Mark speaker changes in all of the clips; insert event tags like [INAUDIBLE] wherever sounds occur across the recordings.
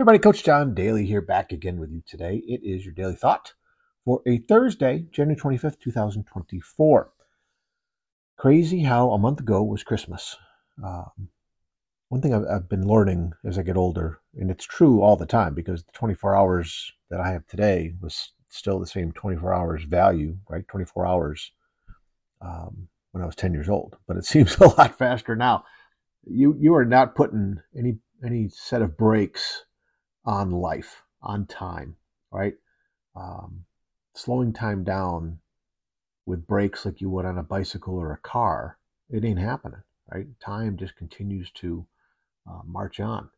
Speaker 1: everybody, Coach John Daly here, back again with you today. It is your daily thought for a Thursday, January 25th, 2024. Crazy how a month ago was Christmas. Um, one thing I've, I've, been learning as I get older, and it's true all the time because the 24 hours that I have today was still the same 24 hours value, right? 24 hours um, when I was 10 years old, but it [LAUGHS] seems a lot faster now. You you are not putting any any set of brakes on life, on time, right? Um, slowing time down with brakes like you would on a bicycle or a car, it ain't happening, right? Time just continues to uh, march on.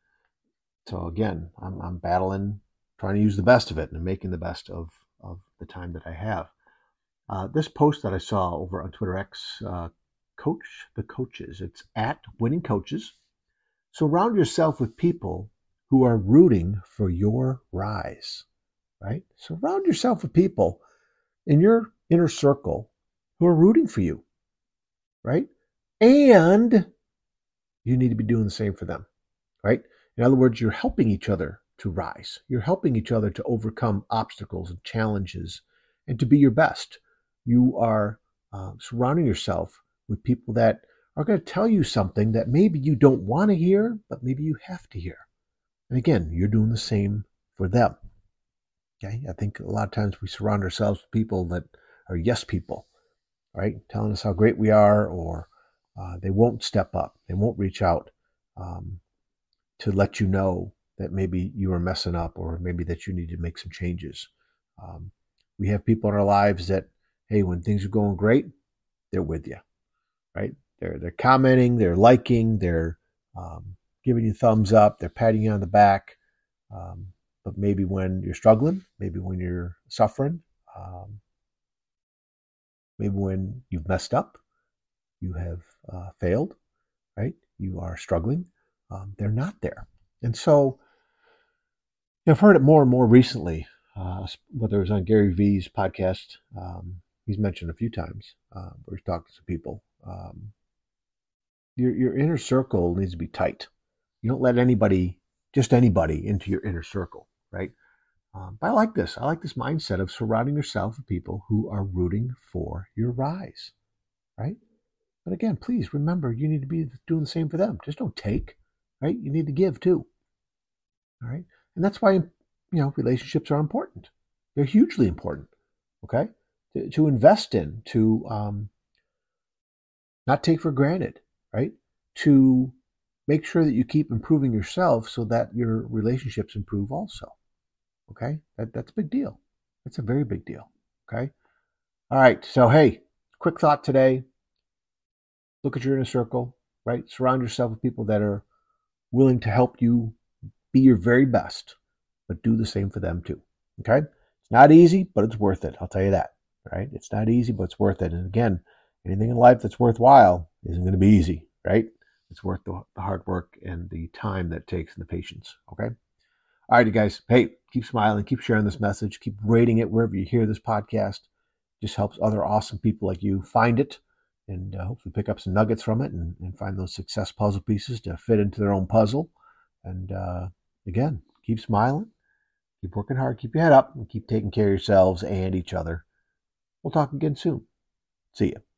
Speaker 1: So again, I'm, I'm battling, trying to use the best of it and making the best of, of the time that I have. Uh, this post that I saw over on Twitter X, uh, Coach the Coaches, it's at Winning Coaches. Surround yourself with people who are rooting for your rise, right? Surround yourself with people in your inner circle who are rooting for you, right? And you need to be doing the same for them, right? In other words, you're helping each other to rise. You're helping each other to overcome obstacles and challenges and to be your best. You are uh, surrounding yourself with people that are going to tell you something that maybe you don't want to hear, but maybe you have to hear. And again, you're doing the same for them. Okay. I think a lot of times we surround ourselves with people that are yes people, right? Telling us how great we are, or uh, they won't step up. They won't reach out um, to let you know that maybe you are messing up or maybe that you need to make some changes. Um, we have people in our lives that, hey, when things are going great, they're with you, right? They're, they're commenting, they're liking, they're um, giving you thumbs up, they're patting you on the back. Um, but maybe when you're struggling, maybe when you're suffering, um, maybe when you've messed up, you have uh, failed, right? You are struggling. Um, they're not there. And so you know, I've heard it more and more recently, uh, whether it was on Gary Vee's podcast, um, he's mentioned a few times uh, where he's talking to people. Um, your, your inner circle needs to be tight. You don't let anybody, just anybody, into your inner circle, right? Um, but I like this. I like this mindset of surrounding yourself with people who are rooting for your rise, right? But again, please remember you need to be doing the same for them. Just don't take, right? You need to give too. All right. And that's why, you know, relationships are important. They're hugely important. Okay. To, to invest in, to um, not take for granted, right? To make sure that you keep improving yourself so that your relationships improve also. Okay? That, that's a big deal. That's a very big deal. Okay? All right. So, hey, quick thought today. Look at your inner circle, right? Surround yourself with people that are willing to help you be your very best, but do the same for them too. Okay? It's not easy, but it's worth it. I'll tell you that. Right? It's not easy, but it's worth it. And again, anything in life that's worthwhile isn't going to be easy, right? It's worth the, hard work and the time that takes and the patience. Okay. All right, you guys. Hey, keep smiling, keep sharing this message, keep rating it wherever you hear this podcast. Just helps other awesome people like you find it and uh, hopefully pick up some nuggets from it and, and, find those success puzzle pieces to fit into their own puzzle. And uh, again, keep smiling, keep working hard, keep your head up, and keep taking care of yourselves and each other. We'll talk again soon. See you.